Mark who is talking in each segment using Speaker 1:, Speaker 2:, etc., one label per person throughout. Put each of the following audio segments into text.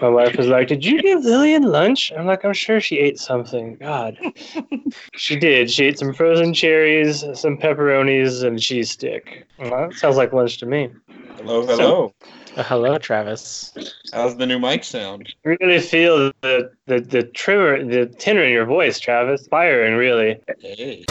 Speaker 1: My wife was like, Did you give Lillian lunch? I'm like, I'm sure she ate something. God. she did. She ate some frozen cherries, some pepperonis, and a cheese stick. Well, that sounds like lunch to me.
Speaker 2: Hello, hello.
Speaker 1: Uh, hello, Travis.
Speaker 2: How's the new mic sound?
Speaker 1: I really feel the the the tremor, the tenor in your voice, Travis. Firing, really.
Speaker 2: Hey.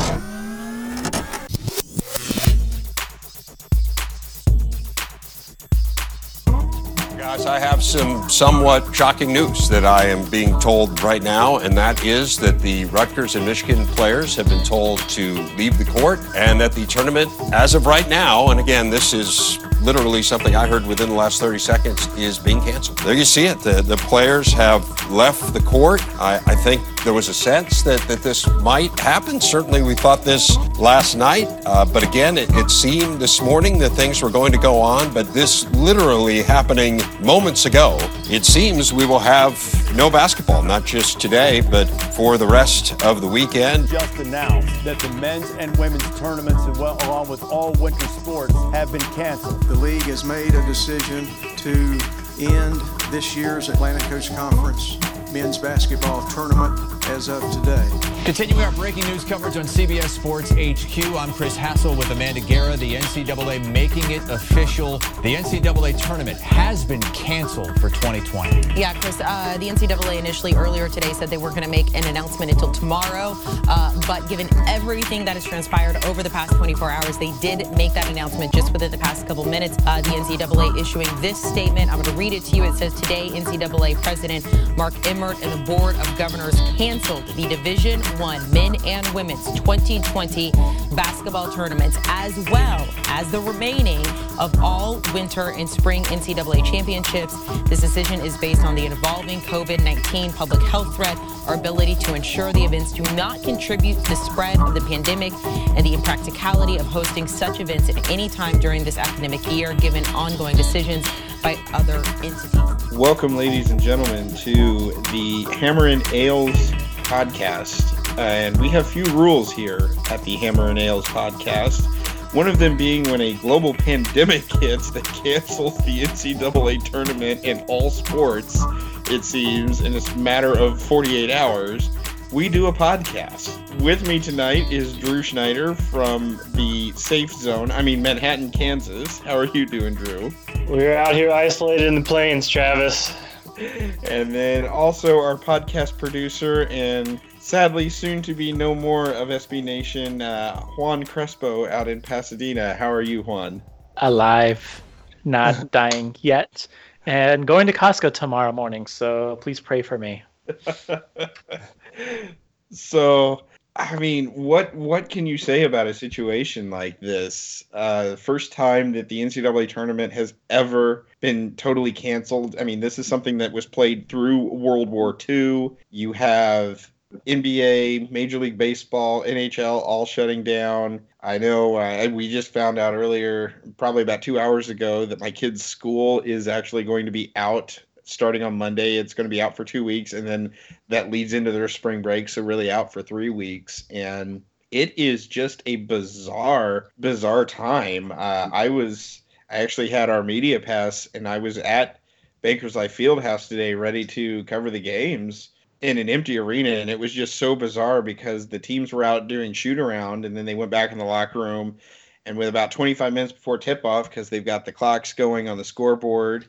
Speaker 3: Guys, I have some somewhat shocking news that I am being told right now, and that is that the Rutgers and Michigan players have been told to leave the court and that the tournament, as of right now, and again, this is literally something I heard within the last 30 seconds, is being canceled. There you see it. The, the players have left the court. I, I think there was a sense that, that this might happen. Certainly, we thought this last night, uh, but again, it, it seemed this morning that things were going to go on, but this literally happening moments ago. It seems we will have no basketball, not just today, but for the rest of the weekend.
Speaker 4: Just announced that the men's and women's tournaments, along with all winter sports, have been canceled.
Speaker 5: The league has made a decision to end this year's Atlantic Coast Conference men's basketball tournament as of today.
Speaker 6: Continuing our breaking news coverage on CBS Sports HQ, I'm Chris Hassel with Amanda Guerra. The NCAA making it official. The NCAA tournament has been canceled for 2020.
Speaker 7: Yeah, Chris, uh, the NCAA initially earlier today said they weren't going to make an announcement until tomorrow. Uh, but given everything that has transpired over the past 24 hours, they did make that announcement just within the past couple minutes. Uh, the NCAA issuing this statement. I'm going to read it to you. It says today, NCAA President Mark Emmert and the Board of Governors canceled the Division One men and women's 2020 basketball tournaments, as well as the remaining of all winter and spring NCAA championships. This decision is based on the evolving COVID-19 public health threat, our ability to ensure the events do not contribute to the spread of the pandemic, and the impracticality of hosting such events at any time during this academic year, given ongoing decisions by other entities.
Speaker 2: Welcome, ladies and gentlemen, to the Hammer and Rails podcast. And we have few rules here at the Hammer and Rails podcast. One of them being when a global pandemic hits that cancels the NCAA tournament in all sports, it seems, in a matter of 48 hours, we do a podcast. With me tonight is Drew Schneider from the Safe Zone, I mean, Manhattan, Kansas. How are you doing, Drew?
Speaker 1: We're out here isolated in the plains, Travis.
Speaker 2: And then also our podcast producer and sadly soon to be no more of SB Nation, uh, Juan Crespo out in Pasadena. How are you, Juan?
Speaker 1: Alive, not dying yet, and going to Costco tomorrow morning. So please pray for me.
Speaker 2: so I mean, what what can you say about a situation like this? Uh, first time that the NCAA tournament has ever been totally canceled. I mean, this is something that was played through World War II. You have NBA, Major League Baseball, NHL all shutting down. I know uh, we just found out earlier, probably about two hours ago, that my kid's school is actually going to be out starting on Monday. It's going to be out for two weeks, and then that leads into their spring break, so really out for three weeks. And it is just a bizarre, bizarre time. Uh, I was, I actually had our media pass, and I was at Bankers Life Fieldhouse today, ready to cover the games in an empty arena, and it was just so bizarre because the teams were out doing shoot around, and then they went back in the locker room. And with about 25 minutes before tip off, because they've got the clocks going on the scoreboard,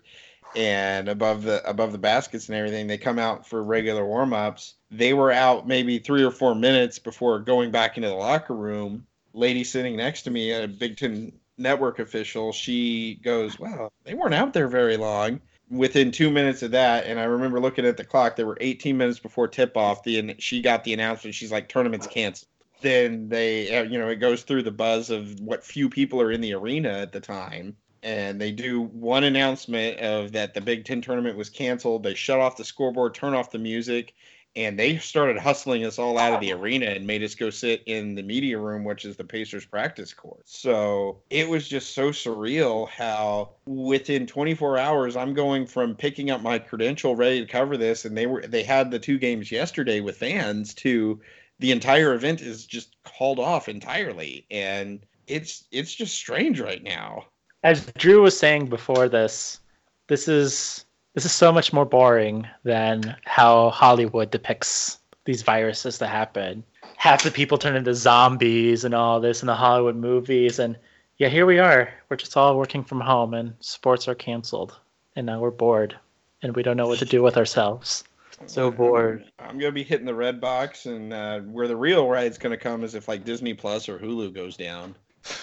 Speaker 2: and above the above the baskets and everything they come out for regular warm-ups. They were out maybe three or four minutes before going back into the locker room. Lady sitting next to me a big ten network official she goes wow they weren't out there very long. Within two minutes of that and i remember looking at the clock there were 18 minutes before tip off the she got the announcement. She's like tournament's canceled. Then they uh, you know it goes through the buzz of what few people are in the arena at the time and they do one announcement of that the Big Ten tournament was canceled. They shut off the scoreboard, turn off the music, and they started hustling us all out of the arena and made us go sit in the media room, which is the Pacers practice court. So it was just so surreal how within 24 hours I'm going from picking up my credential ready to cover this, and they were they had the two games yesterday with fans to the entire event is just called off entirely, and it's it's just strange right now.
Speaker 8: As Drew was saying before this, this is this is so much more boring than how Hollywood depicts these viruses that happen. Half the people turn into zombies and all this in the Hollywood movies, and yeah, here we are. We're just all working from home, and sports are canceled, and now we're bored, and we don't know what to do with ourselves. So bored.
Speaker 2: I'm gonna be hitting the red box, and uh, where the real ride's gonna come is if like Disney Plus or Hulu goes down.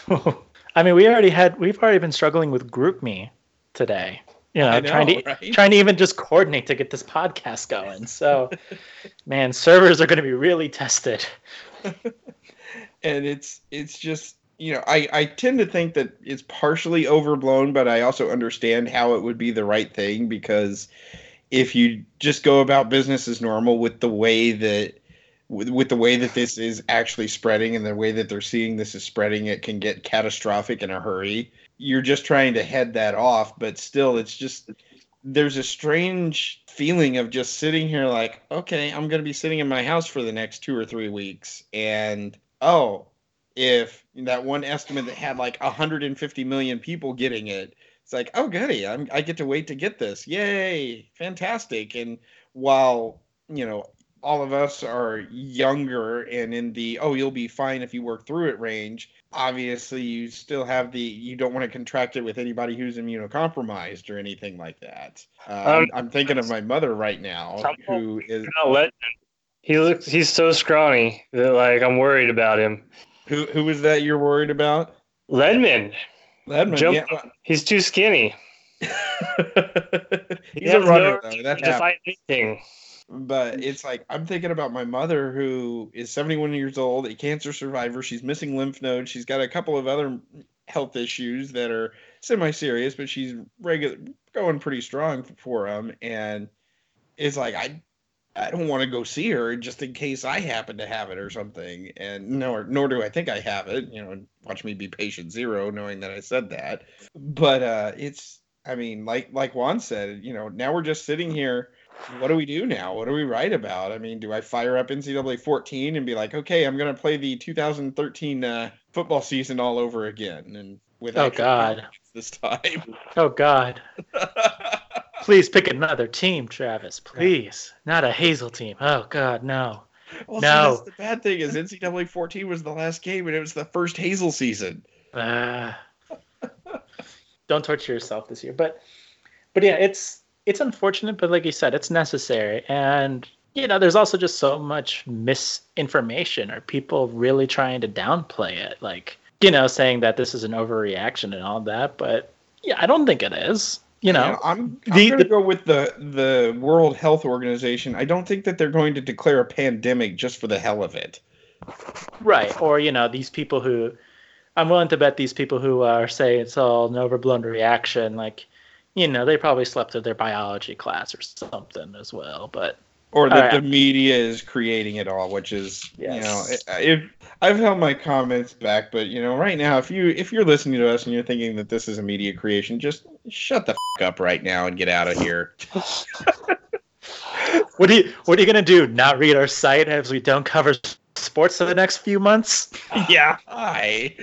Speaker 8: I mean, we already had we've already been struggling with GroupMe today. You know,
Speaker 2: know,
Speaker 8: trying to
Speaker 2: right?
Speaker 8: trying to even just coordinate to get this podcast going. So, man, servers are going to be really tested.
Speaker 2: and it's it's just you know I, I tend to think that it's partially overblown but i also understand how it would be the right thing because if you just go about business as normal with the way that with, with the way that this is actually spreading and the way that they're seeing this is spreading it can get catastrophic in a hurry. You're just trying to head that off but still it's just there's a strange feeling of just sitting here like okay i'm going to be sitting in my house for the next two or three weeks. And oh if that one estimate that had like 150 million people getting it it's like oh goody I'm, i get to wait to get this. Yay fantastic. And while you know all of us are younger and in the oh you'll be fine if you work through it range obviously you still have the you don't want to contract it with anybody who's immunocompromised or anything like that. I'm,
Speaker 1: Um,
Speaker 2: I'm thinking of my mother right now who is
Speaker 1: he looks he's so scrawny that like I'm worried about him.
Speaker 2: who who that you're worried about?
Speaker 1: Ledman,
Speaker 2: Ledman,
Speaker 1: Jump-
Speaker 2: yeah,
Speaker 1: he's too skinny.
Speaker 2: he's
Speaker 1: He
Speaker 2: a runner
Speaker 1: no
Speaker 2: though.
Speaker 1: Reason
Speaker 2: that
Speaker 1: to
Speaker 2: happens. But it's like I'm thinking about my mother who is 71 years old, a cancer survivor. She's missing lymph nodes. She's got a couple of other health issues that are semi-serious, but she's regular going pretty strong for them. And it's like I, I don't want to go see her just in case I happen to have it or something. And nor nor do I think I have it. You know, watch me be patient zero, knowing that I said that. But uh, it's I mean, like like Juan said, you know, now we're just sitting here what do we do now? What do we write about? I mean, do I fire up NCAA 14 and be like, okay, I'm going to play the 2013 uh, football season all over again and with
Speaker 8: Oh, God.
Speaker 2: this time?
Speaker 8: Oh God! Please pick another team, Travis. Please, not a Hazell team. Oh God, no.
Speaker 2: well,
Speaker 8: No.
Speaker 2: see, the bad thing is NCAA 14 was the last game and it was the first Hazell season.
Speaker 8: Uh, don't torture yourself this year, but but yeah, it's it's unfortunate, but like you said, it's necessary, and you know, there's also just so much misinformation or people really trying to downplay it, like you know, saying that this is an overreaction and all that, but yeah, I don't think it is. You know,
Speaker 2: I'm, I'm
Speaker 8: the-
Speaker 2: going to
Speaker 8: the-
Speaker 2: go with the the World Health Organization. I don't think that they're going to declare a pandemic just for the hell of it.
Speaker 8: Right. Or, you know, these people who I'm willing to bet these people who are say it's all an overblown reaction, like, you know, they probably slept through their biology class or something as well. But
Speaker 2: or that
Speaker 8: All right.
Speaker 2: the media is creating it all, which is you know, if I've held my comments back, but you know, right now, if you if you're listening to us and you're thinking that this is a media creation, just shut the f- up right now and get out of here.
Speaker 8: what are you what are you gonna do? Not read our site as we don't cover sports for the next few months?
Speaker 2: yeah, hi.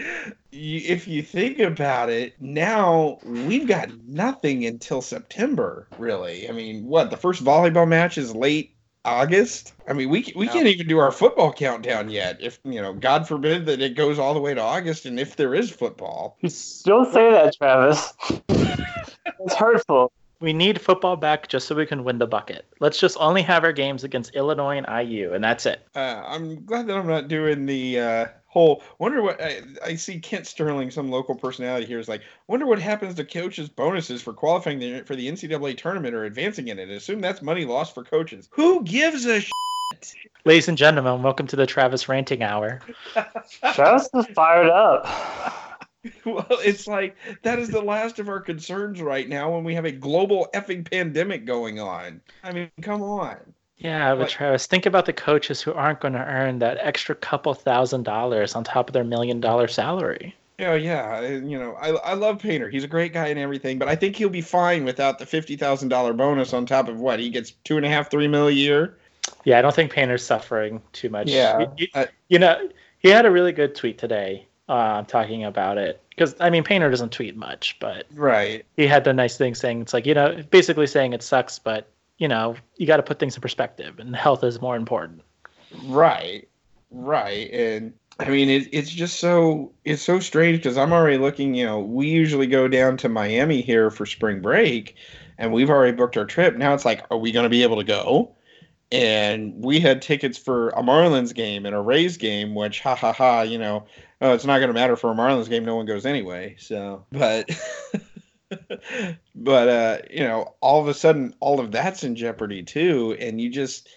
Speaker 2: You, if you think about it, now we've got nothing until September. Really, I mean, what the first volleyball match is late August. I mean, we we can't even do our football countdown yet. If you know, God forbid that it goes all the way to August, and if there is football,
Speaker 1: Don't say that, Travis. it's hurtful.
Speaker 8: We need football back just so we can win the bucket. Let's just only have our games against Illinois and IU, and that's it.
Speaker 2: uh, I'm glad that I'm not doing the uh, whole. Wonder what I, I see. Kent Sterling, some local personality here, is like. Wonder what happens to coaches' bonuses for qualifying the, for the NCAA tournament or advancing in it. Assume that's money lost for coaches. Who gives a? Sh-
Speaker 8: Ladies and gentlemen, welcome to the Travis Ranting Hour.
Speaker 1: Travis is fired up.
Speaker 2: Well, it's like that is the last of our concerns right now when we have a global effing pandemic going on. I mean, come on.
Speaker 8: Yeah, but
Speaker 2: Like-
Speaker 8: Travis, think about the coaches who aren't going to earn that extra couple thousand dollars on top of their million dollar salary.
Speaker 2: Yeah, yeah. You know, I I love Painter. He's a great guy and everything, but I think he'll be fine without the fifty thousand dollar bonus on top of what he gets two and a half, three mil a year.
Speaker 8: Yeah, I don't think Painter's suffering too much.
Speaker 2: Yeah,
Speaker 8: You, you-
Speaker 2: I-
Speaker 8: you know, he had a really good tweet today uh, talking about it. Because, I mean, Painter doesn't tweet much, but
Speaker 2: Right.
Speaker 8: he had the nice thing saying it's like, you know, basically saying it sucks, but, you know, you got to put things in perspective and health is more important.
Speaker 2: Right, right, and I mean it, it's just so it's so strange because I'm already looking. You know, we usually go down to Miami here for spring break, and we've already booked our trip. Now it's like, are we going to be able to go? And we had tickets for a Marlins game and a Rays game, which ha ha ha, you know, oh, it's not going to matter for a Marlins game. No one goes anyway. So, but. but uh you know all of a sudden all of that's in jeopardy too and you just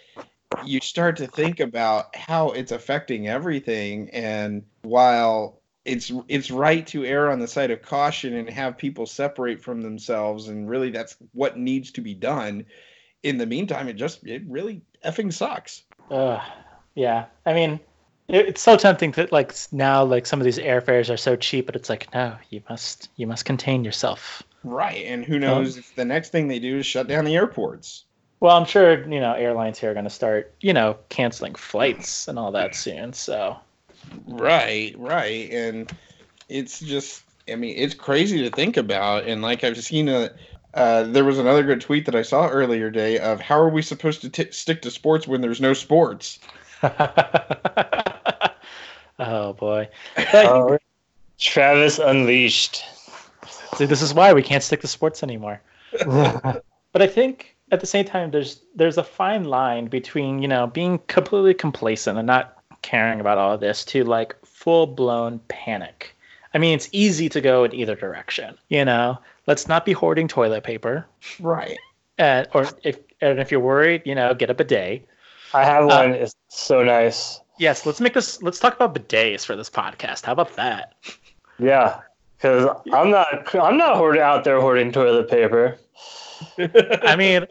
Speaker 2: you start to think about how it's affecting everything and while it's it's right to err on the side of caution and have people separate from themselves and really that's what needs to be done in the meantime it just it really effing sucks
Speaker 8: Ugh, yeah. I mean, it's so tempting that like now, like some of these airfares are so cheap, but it's like, no, you must, you must contain yourself.
Speaker 2: right and who knows if the next thing they do is shut down the airports
Speaker 8: Well, I'm sure you know airlines here are going to start, you know, canceling flights and all that soon. So
Speaker 2: Right, right. And it's just, I mean, it's crazy to think about. And like I've seen a, uh, there was another good tweet that I saw earlier day of how are we supposed to t- stick to sports when there's no sports?
Speaker 8: oh boy,
Speaker 1: Oh, Travis Unleashed.
Speaker 8: See, this is why we can't stick to sports anymore. but I think at the same time, there's there's a fine line between you know being completely complacent and not caring about all of this to like full blown panic. I mean, it's easy to go in either direction. You know, let's not be hoarding toilet paper.
Speaker 2: Right.
Speaker 8: And, or if and if you're worried, you know, get up a bidet.
Speaker 1: I have one. Uh, it's so nice.
Speaker 8: Yes, let's make this. Let's talk about bidets for this podcast. How about that?
Speaker 1: Yeah, because I'm not. I'm not hoarding out there hoarding toilet paper.
Speaker 8: I mean,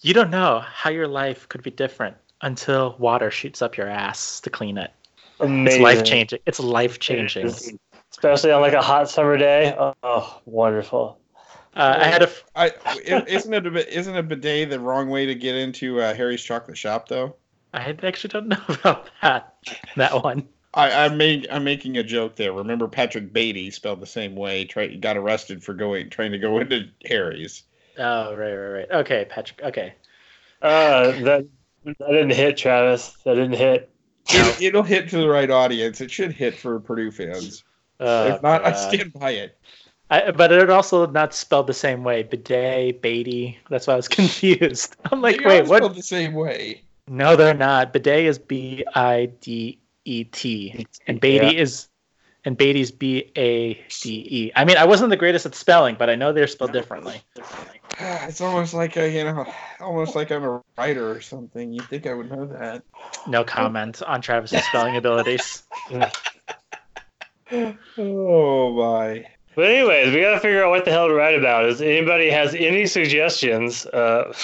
Speaker 8: you don't know how your life could be different until water shoots up your ass to clean it.
Speaker 1: Amazing.
Speaker 8: It's life changing. It's life changing.
Speaker 1: Especially on like a hot summer day. Oh, oh, wonderful.
Speaker 8: Uh, I had a. f-
Speaker 2: I, i- isn't it a bit, isn't a bidet the wrong way to get into uh, Harry's Chocolate Shop though?
Speaker 8: I actually don't know about that. That one.
Speaker 2: I, I'm make, I'm making a joke there. Remember Patrick Bade spelled the same way. Try, got arrested for going trying to go into Harry's.
Speaker 8: Oh right, right, right. Okay, Patrick. Okay.
Speaker 1: Uh, that that didn't hit, Travis. That didn't hit.
Speaker 2: It, it'll hit to the right audience. It should hit for Purdue fans.
Speaker 8: Oh,
Speaker 2: if not, I stand by it.
Speaker 8: I, but it also not spelled the same way. Bidet, Beatty. That's why I was confused. I'm like,
Speaker 2: They
Speaker 8: wait, what?
Speaker 2: spelled the same way.
Speaker 8: No, they're not. Bidet is B I D E T, and Bade
Speaker 1: Yeah.
Speaker 8: is, and Bade's B A D E. I mean, I wasn't the greatest at spelling, but I know they're spelled differently.
Speaker 2: It's almost like a, you know, almost like I'm a writer or something. You'd think I would know that.
Speaker 8: No comment on Travis's spelling abilities.
Speaker 2: Oh my.
Speaker 1: But anyways, we gotta figure out what the hell to write about. Is anybody has any suggestions? Uh,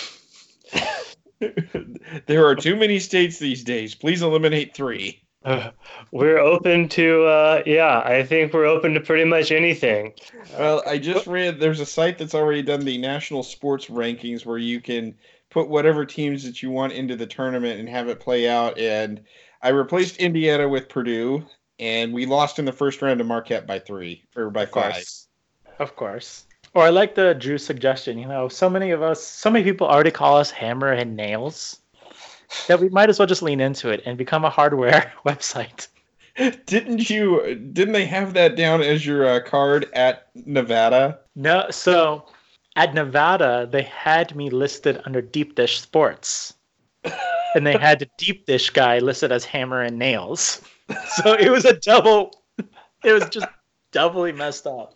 Speaker 2: there are too many states these days. Please eliminate three.
Speaker 1: we're open to. Uh, yeah, I think we're open to pretty much anything.
Speaker 2: Well, I just read there's a site that's already done the national sports rankings where you can put whatever teams that you want into the tournament and have it play out. And I replaced Indiana with Purdue, and we lost in the first round to Marquette by three or by
Speaker 8: Of
Speaker 2: five.
Speaker 8: course. Of course. Or I like the Drew suggestion. You know, so many of us, so many people already call us hammer and nails that we might as well just lean into it and become a hardware website.
Speaker 2: Didn't you? Didn't they have that down as your uh, card at Nevada?
Speaker 8: No, so at Nevada, they had me listed under Deep Dish Sports. and they had the Deep Dish guy listed as Hammer and Nails. So it was a double, it was just doubly messed up.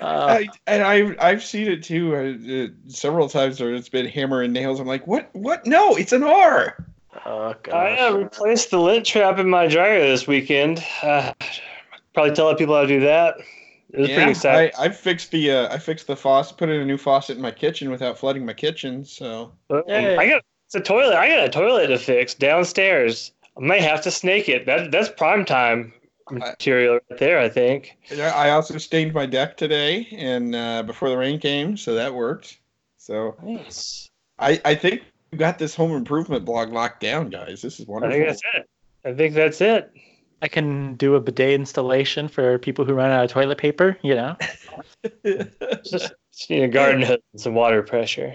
Speaker 8: Uh,
Speaker 2: I, and I I've seen it too uh, uh, several times where it's been hammer and nails. I'm like, what? What? No, it's an R.
Speaker 8: oh,
Speaker 1: I uh, replaced the lint trap in my dryer this weekend. Uh, Probably telling people how to do that. It was pretty exciting.
Speaker 2: I, I fixed the uh, I fixed the faucet, put in a new faucet in my kitchen without flooding my kitchen. So
Speaker 1: um,
Speaker 8: Hey.
Speaker 1: I got it's a toilet. I got a toilet to fix downstairs. I might have to snake it. That that's prime time material right there. I think.
Speaker 2: Yeah, I also stained my deck today and uh, before the rain came, so that worked. So
Speaker 1: Nice.
Speaker 2: I I think we got this home improvement blog locked down, guys. This is wonderful.
Speaker 1: I
Speaker 2: wonderful.
Speaker 1: think that's it. I think that's it.
Speaker 8: I can do a bidet installation for people who run out of toilet paper. You know.
Speaker 1: Just, just need a garden hose and some water pressure.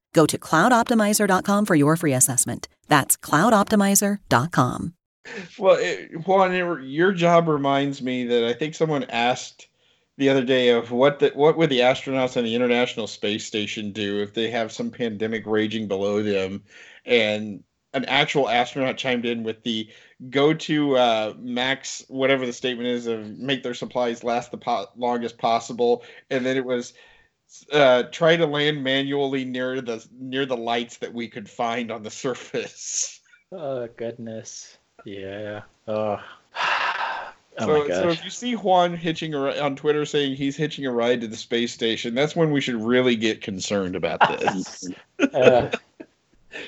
Speaker 9: Go to cloudoptimizer.com for your free assessment. That's cloudoptimizer.com.
Speaker 2: Well, it, Juan, it, your job reminds me that I think someone asked the other day of what the, what would the astronauts on the International Space Station do if they have some pandemic raging below them, and an actual astronaut chimed in with the go to uh, max whatever the statement is of make their supplies last the po- longest possible, and then it was uh, try to land manually near the near the lights that we could find on the surface.
Speaker 8: Oh goodness. Yeah. Oh. Oh
Speaker 2: so, so if you see Juan hitching a, on Twitter saying he's hitching a ride to the space station, that's when we should really get concerned about this.
Speaker 8: Uh,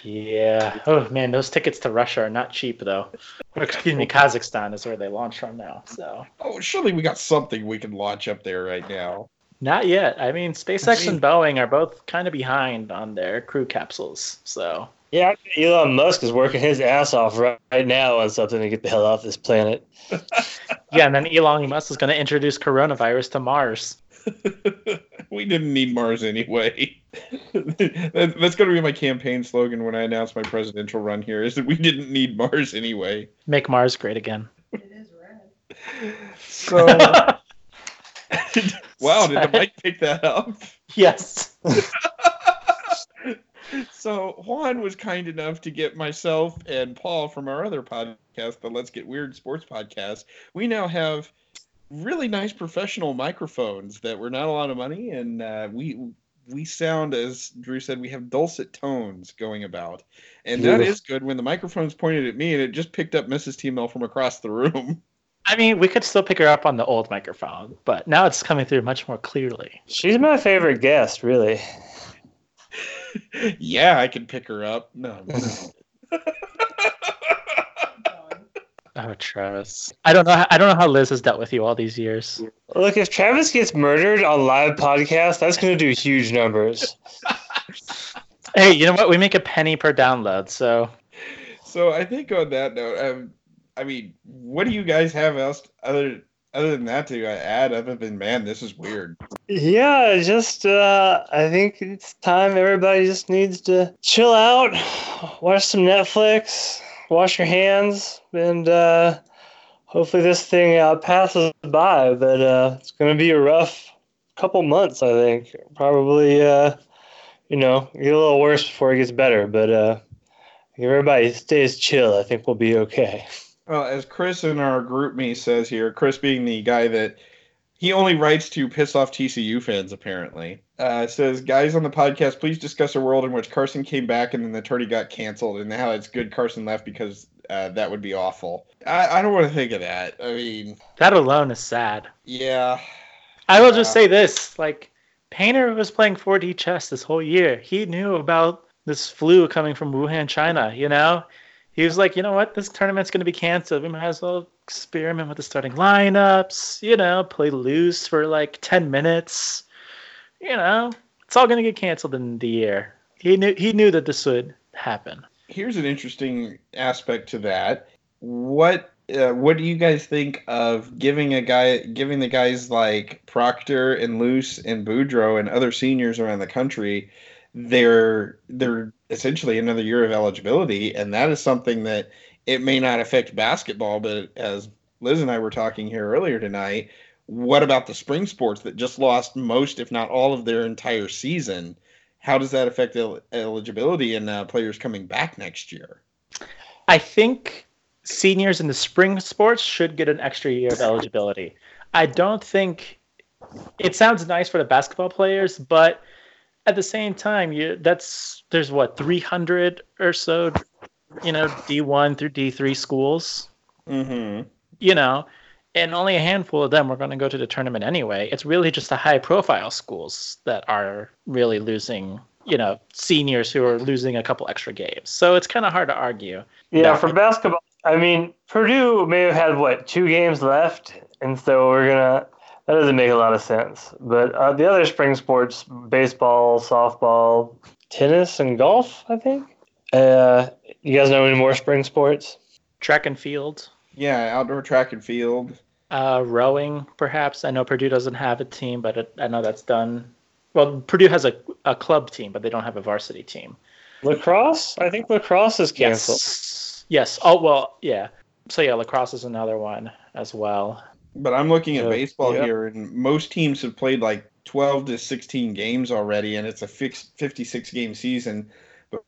Speaker 8: yeah. Oh man, those tickets to Russia are not cheap though. Excuse me, Kazakhstan is where they launch from now. So
Speaker 2: oh, surely we got something we can launch up there right now.
Speaker 8: Not yet. I mean, SpaceX and Boeing are both kind of behind on their crew capsules. So
Speaker 1: Yeah, Elon Musk is working his ass off right, right now on something to get the hell off this planet.
Speaker 8: yeah, and then Elon Musk is going to introduce coronavirus to Mars.
Speaker 2: we didn't need Mars anyway. that's going to be my campaign slogan when I announce my presidential run here: is that we didn't need Mars anyway.
Speaker 8: Make Mars great again. It is red.
Speaker 2: So, wow, did the mic pick that up?
Speaker 8: Yes.
Speaker 2: So Juan was kind enough to get myself and Paul from our other podcast, the Let's Get Weird Sports podcast. We now have really nice professional microphones that were not a lot of money, and uh, we we sound as Drew said, we have dulcet tones going about, and that is good when the microphone's pointed at me and it just picked up Mrs. T Mel from across the room.
Speaker 8: I mean, we could still pick her up on the old microphone, but now it's coming through much more clearly.
Speaker 1: She's my favorite guest, really.
Speaker 2: yeah, I can pick her up. No, no.
Speaker 8: Oh, Travis. I don't know. How, I don't know how Liz has dealt with you all these years.
Speaker 1: Look, if Travis gets murdered on live podcast, that's going to do huge numbers.
Speaker 8: Hey, you know what? We make a penny per download, so
Speaker 2: So I think on that note, um, I mean, what do you guys have else other other than that to add? Other than man, this is weird.
Speaker 1: Yeah, just uh, I think it's time everybody just needs to chill out, watch some Netflix, wash your hands, and uh, hopefully this thing uh, passes by. But uh, it's gonna be a rough couple months, I think. Probably, uh, you know, get a little worse before it gets better. But uh, if everybody stays chill, I think we'll be okay.
Speaker 2: Well, as Chris in our GroupMe says here, Chris being the guy that he only writes to piss off TCU fans, apparently. Uh, says, guys on the podcast, please discuss a world in which Carsen came back and then the tourney got canceled, and how it's good Carsen left because uh, that would be awful. I, I don't want to think of that. I mean,
Speaker 8: that alone is sad.
Speaker 2: yeah.
Speaker 8: I will just say this: like Painter was playing 4D chess this whole year. He knew about this flu coming from Wuhan, China. You know, he was like, you know what, this tournament's going to be canceled. We might as well experiment with the starting lineups. You know, play loose for like 10 minutes. You know, It's all going to get canceled in the year. He knew he knew that this would happen.
Speaker 2: Here's an interesting aspect to that. What uh, what do you guys think of giving a guy giving the guys like Proctor and Luce and Boudreaux and other seniors around the country they're they're essentially another year of eligibility and that is something that it may not affect basketball but as Liz and I were talking here earlier tonight what about the spring sports that just lost most if not all of their entire season how does that affect el- eligibility and uh, players coming back next year
Speaker 8: I think seniors in the spring sports should get an extra year of eligibility. I don't think it sounds nice for the basketball players, but at the same time, you that's there's what 300 or so, you know, D1 through D3 schools.
Speaker 2: Mm-hmm.
Speaker 8: You know, and only a handful of them are going to go to the tournament anyway. It's really just the high profile schools that are really losing you know seniors who are losing a couple extra games. So it's kind of hard to argue.
Speaker 1: Yeah, for basketball, I mean Purdue may have had what two games left, and so we're gonna. That doesn't make a lot of sense. But uh, the other spring sports, baseball, softball, tennis, and golf, I think. Uh, you guys know any more spring sports?
Speaker 8: Track and field.
Speaker 2: Yeah, outdoor track and field.
Speaker 8: Uh, rowing, perhaps. I know Purdue doesn't have a team, but it, I know that's done. Well, Purdue has a, a club team, but they don't have a varsity team.
Speaker 1: Lacrosse? I think lacrosse is canceled.
Speaker 8: Yes. Yes. Oh well, yeah. So yeah, lacrosse is another one as well.
Speaker 2: But I'm looking at
Speaker 8: So,
Speaker 2: baseball
Speaker 8: yeah.
Speaker 2: here, and most teams have played like 12 to 16 games already, and it's a fixed 56 game season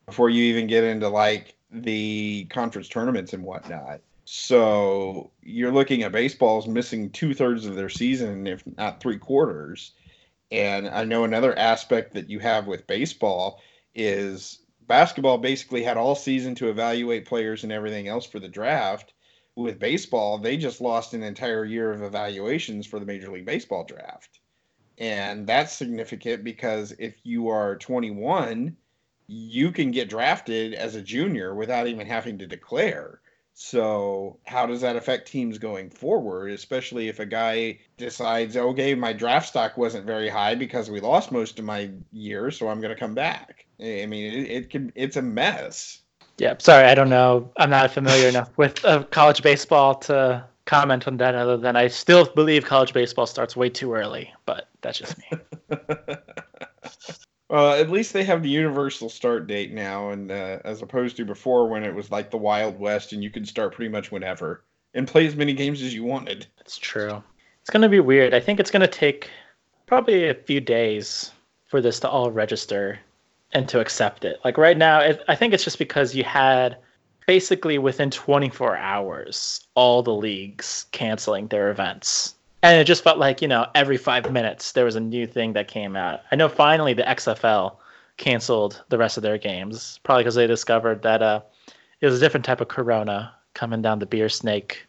Speaker 2: before you even get into like the conference tournaments and whatnot. So you're looking at baseball's missing two thirds of their season, if not three quarters. And I know another aspect that you have with baseball is basketball basically had all season to evaluate players and everything else for the draft. With baseball, they just lost an entire year of evaluations for the Major League Baseball draft. And that's significant because if you are 21, you can get drafted as a junior without even having to declare. So, how does that affect teams going forward, especially if a guy decides, okay, my draft stock wasn't very high because we lost most of my year, so I'm going to come back? I mean, it, it can it's a mess.
Speaker 8: Yeah. Sorry, I don't know. I'm not familiar enough with uh, college baseball to comment on that. Other than I still believe college baseball starts way too early, but that's just me.
Speaker 2: Well, at least they have the universal start date now, and uh, as opposed to before when it was like the Wild West and you could start pretty much whenever and play as many games as you wanted.
Speaker 8: It's true. It's going to be weird. I think it's going to take probably a few days for this to all register and to accept it. Like right now, it, I think it's just because you had basically within 24 hours all the leagues canceling their events. And it just felt like, you know, every five minutes there was a new thing that came out. I know finally the XFL canceled the rest of their games, probably because they discovered that uh, it was a different type of corona coming down the beer snake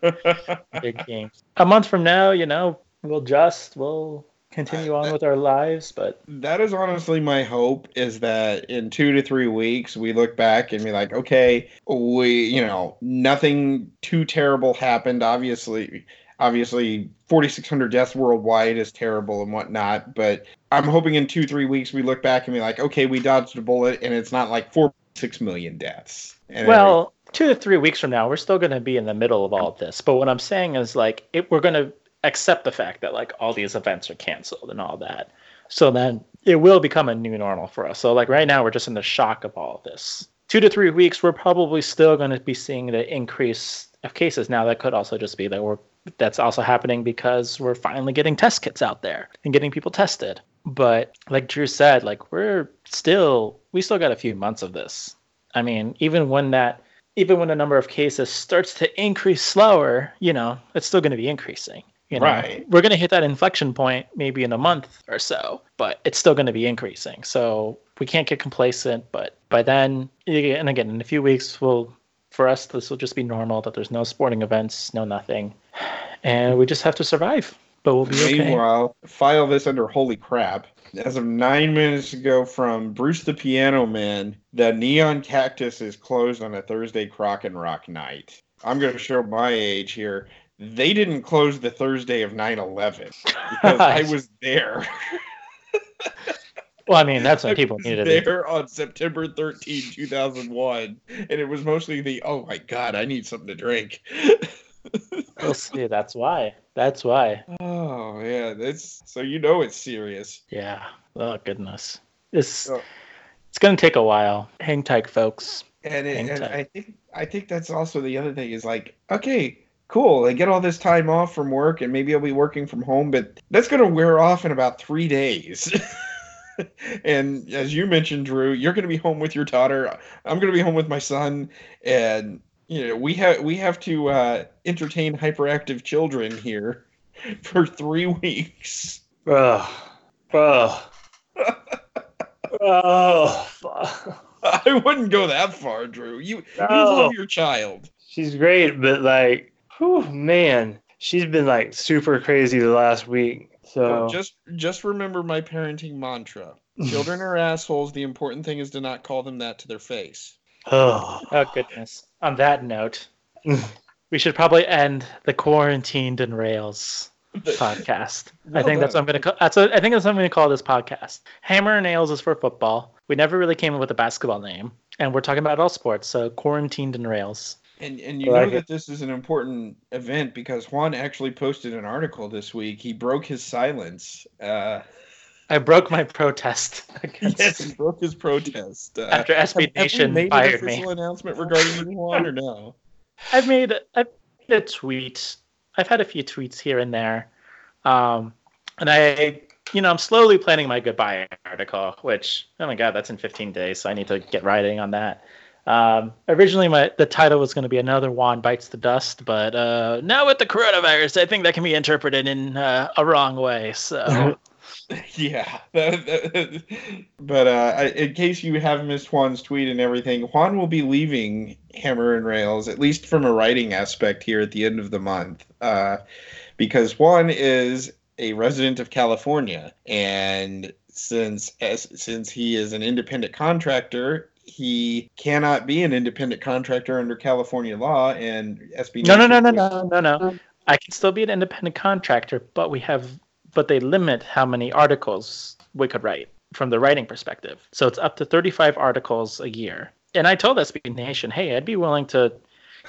Speaker 8: big games. A month from now, you know, we'll just we'll continue on with our lives, but
Speaker 2: That is honestly my hope is that in two to three weeks we look back and be like, okay, we, you know, nothing too terrible happened. Obviously, obviously, 4,600 deaths worldwide is terrible and whatnot. But I'm hoping in two, three weeks we look back and be like, okay, we dodged a bullet and it's not like four, six million deaths. And
Speaker 8: well, two to three weeks from now, we're still going to be in the middle of all of this. But what I'm saying is, like, it, we're going to accept the fact that like all these events are canceled and all that. So then it will become a new normal for us. So like right now, we're just in the shock of all of this. Two to three weeks, we're probably still going to be seeing the increase of cases. Now that could also just be that we're that's also happening because we're finally getting test kits out there and getting people tested. But like Drew said, like we're still we still got a few months of this. I mean, even when that even when the number of cases starts to increase slower, you know, it's still going to be increasing. You know,
Speaker 2: Right.
Speaker 8: we're going to hit that inflection point maybe in a month or so, but it's still going to be increasing. So we can't get complacent. But by then, and again, in a few weeks, we'll for us this will just be normal that there's no sporting events, no nothing, and we just have to survive. But we'll be okay.
Speaker 2: Meanwhile, file this under holy crap. As of nine minutes ago from Bruce the Piano Man, the Neon Cactus is closed on a Thursday Crock and Rock night. I'm going to show my age here. They didn't close the Thursday of 9 11 because I was there.
Speaker 8: Well, I mean, that's when people needed it.
Speaker 2: there on September 13, 2001, and it was mostly the oh my god, I need something to drink.
Speaker 8: We'll see. That's why. That's why.
Speaker 2: oh yeah, that's so you know it's serious.
Speaker 8: Yeah. Oh goodness. This
Speaker 2: So-
Speaker 8: it's gonna take a while. Hang tight, folks.
Speaker 2: And, it,
Speaker 8: Hang
Speaker 2: and
Speaker 8: tight.
Speaker 2: I think I think that's also the other thing is like okay, cool, I get all this time off from work, and maybe I'll be working from home, but that's gonna wear off in about three days. and as you mentioned, Drew, you're gonna be home with your daughter. I'm gonna be home with my son, and you know we have we have to uh, entertain hyperactive children here for three weeks.
Speaker 1: Ugh. Ugh. oh, fuck.
Speaker 2: I wouldn't go that far, Drew. You you love your child.
Speaker 1: She's great, but like, whew, man, she's been like super crazy the last week. So
Speaker 2: just just remember my parenting mantra. Children are assholes. The important thing is to not call them that to their face.
Speaker 1: oh,
Speaker 8: Oh goodness. On that note, we should probably end the quarantined and rails podcast. I
Speaker 2: Well
Speaker 8: think that's what. I'm gonna call. That's what, I think that's what I'm gonna call this podcast. Hammer and nails is for football. We never really came up with a basketball name, and we're talking about all sports. So quarantined and rails.
Speaker 2: And and you
Speaker 1: I like
Speaker 2: know
Speaker 1: it.
Speaker 2: that this is an important event because Juan actually posted an article this week. He broke his silence. Uh,
Speaker 8: I broke my protest against.
Speaker 2: yes, he broke his protest. Uh,
Speaker 8: After SB
Speaker 2: have- have we
Speaker 8: Nation
Speaker 2: made
Speaker 8: fired
Speaker 2: an
Speaker 8: me.
Speaker 2: official announcement regarding Juan, or no?
Speaker 8: I've made I've made a tweet. I've had a few tweets here and there, um, and I, you know, I'm slowly planning my goodbye article. Which, oh my god, that's in 15 days, so I need to get writing on that. Um, originally, my the title was going to be another Juan bites the dust, but uh, now with the coronavirus, I think that can be interpreted in uh, a wrong way. So
Speaker 2: Yeah, but uh, in case you have missed Juan's tweet and everything, Juan will be leaving Hammer and Rails, at least from a writing aspect, here at the end of the month, uh, because Juan is a resident of California, and since as, since he is an independent contractor, he cannot be an independent contractor under California law, and SB.
Speaker 8: no, no, no, no, no, no, no. I can still be an independent contractor, but we have, but they limit how many articles we could write from the writing perspective. So it's up to 35 articles a year. And I told SB Nation, hey, I'd be willing to,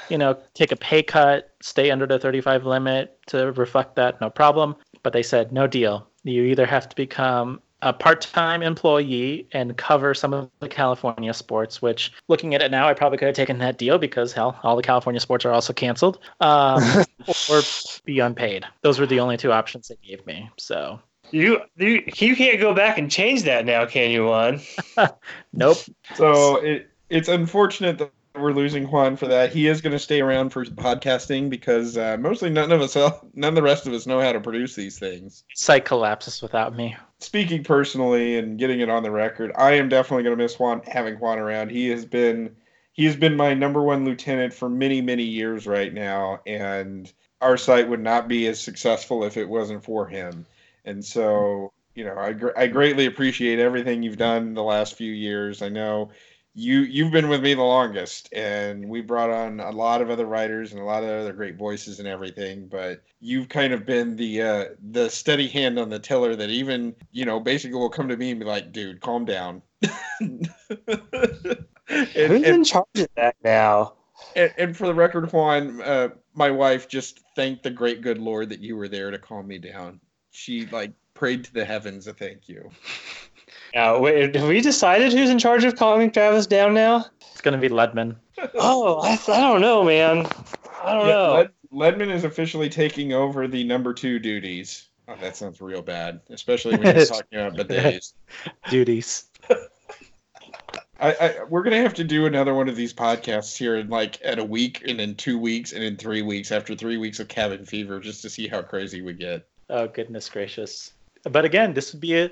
Speaker 8: you know, take a pay cut, stay under the 35 limit to reflect that, no problem. But they said, no deal. You either have to become a part-time employee and cover some of the California sports. Which, looking at it now, I probably could have taken that deal because hell, all the California sports are also canceled, um, or be unpaid. Those were the only two options they gave me. So,
Speaker 1: you you you can't go back and change that now, can you, Juan?
Speaker 8: nope.
Speaker 2: So it it's unfortunate that we're losing Juan for that. He is going to stay around for podcasting because uh, mostly none of us, none of the rest of us know how to produce these things.
Speaker 8: Site collapses without me.
Speaker 2: Speaking personally and getting it on the record, I am definitely going to miss Juan having Juan around. He has been he has been my number one lieutenant for many many years right now, and our site would not be as successful if it wasn't for him. And so, you know, I gr- I greatly appreciate everything you've done the last few years. I know you you've been with me the longest and we brought on a lot of other writers and a lot of other great voices and everything but you've kind of been the uh the steady hand on the tiller that even you know basically will come to me and be like dude calm down. And,
Speaker 1: Who's in charge of that now?
Speaker 2: and, and for the record juan uh my wife just thanked the great good lord that you were there to calm me down. She like prayed to the heavens to thank you
Speaker 1: Now, wait, have we decided who's in charge of calming Travis down now?
Speaker 8: It's going to be Ledman.
Speaker 1: Oh, I, I don't know, man. I don't
Speaker 2: Yeah,
Speaker 1: know.
Speaker 2: Led, Ledman is officially taking over the number two duties. Oh, that sounds real bad, especially when he's talking about bidets.
Speaker 8: Duties.
Speaker 2: I, I, we're gonna have to do another one of these podcasts here in like at a week, and in two weeks, and in three weeks. After three weeks of cabin fever, just to see how crazy we get.
Speaker 8: Oh goodness gracious! But again, this would be a,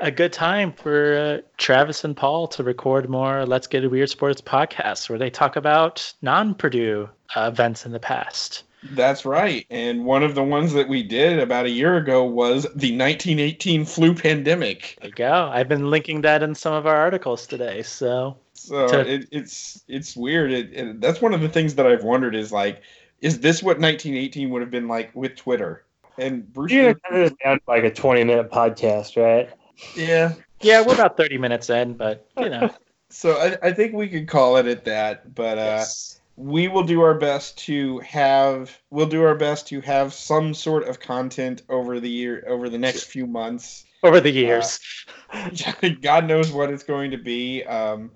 Speaker 8: a good time for uh, Travis and Paul to record more Let's Get a Weird Sports podcasts where they talk about non-Purdue uh, events in the past.
Speaker 2: That's right. And one of the ones that we did about a year ago was the 1918 flu pandemic.
Speaker 8: There you go. I've been linking that in some of our articles today. So
Speaker 2: So
Speaker 8: To-
Speaker 2: it, it's it's weird. It, it, that's one of the things that I've wondered is like, is this what 1918 would have been like with Twitter? And Bruce,
Speaker 1: You're gonna cut this down to like a 20 minute podcast, right?
Speaker 2: Yeah,
Speaker 8: Yeah, we're about 30 minutes in, but you know.
Speaker 2: So I, I think we could call it at that. But uh, we will do our best to have we'll do our best to have some sort of content over the year over the next few months.
Speaker 8: Over the years.
Speaker 2: Uh, God knows what it's going to be. Um,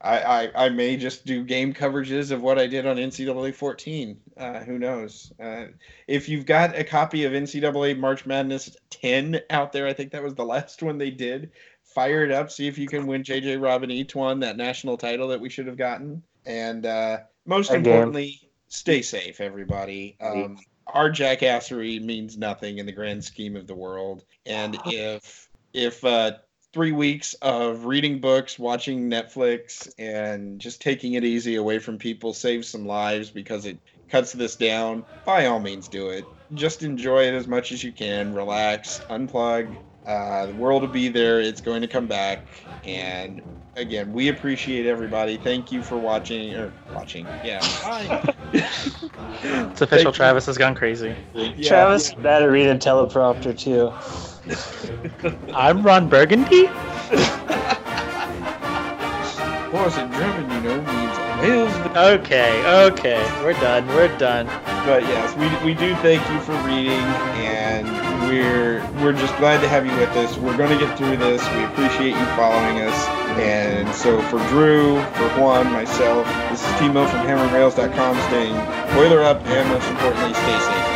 Speaker 2: I, I, I may just do game coverages of what I did on NCAA 14. Uh, who knows? Uh, if you've got a copy of NCAA March Madness 10 out there, I think that was the last one they did. Fire it up, see if you can win JJ Robin E'Twaun, that national title that we should have gotten. And uh, most
Speaker 1: game.
Speaker 2: importantly, stay safe, everybody. Um, our jackassery means nothing in the grand scheme of the world. And if if uh, three weeks of reading books, watching Netflix, and just taking it easy away from people saves some lives because it cuts this down, by all means do it. Just enjoy it as much as you can. Relax, unplug. Uh, the world will be there. It's going to come back. And again, we appreciate everybody. Thank you for watching or watching. Yeah.
Speaker 8: It's official. Travis has gone crazy.
Speaker 1: Travis bad at reading a teleprompter too.
Speaker 8: I'm Ron Burgundy.
Speaker 2: Boys and German, you know, means whales.
Speaker 8: Okay, okay, we're done. We're done.
Speaker 2: But yes, we, we do thank you for reading, and we're we're just glad to have you with us. We're going to get through this. We appreciate you following us. And so for Drew, for Juan, myself, this is Timo from HammerRails.com saying boiler up and most importantly, stay safe.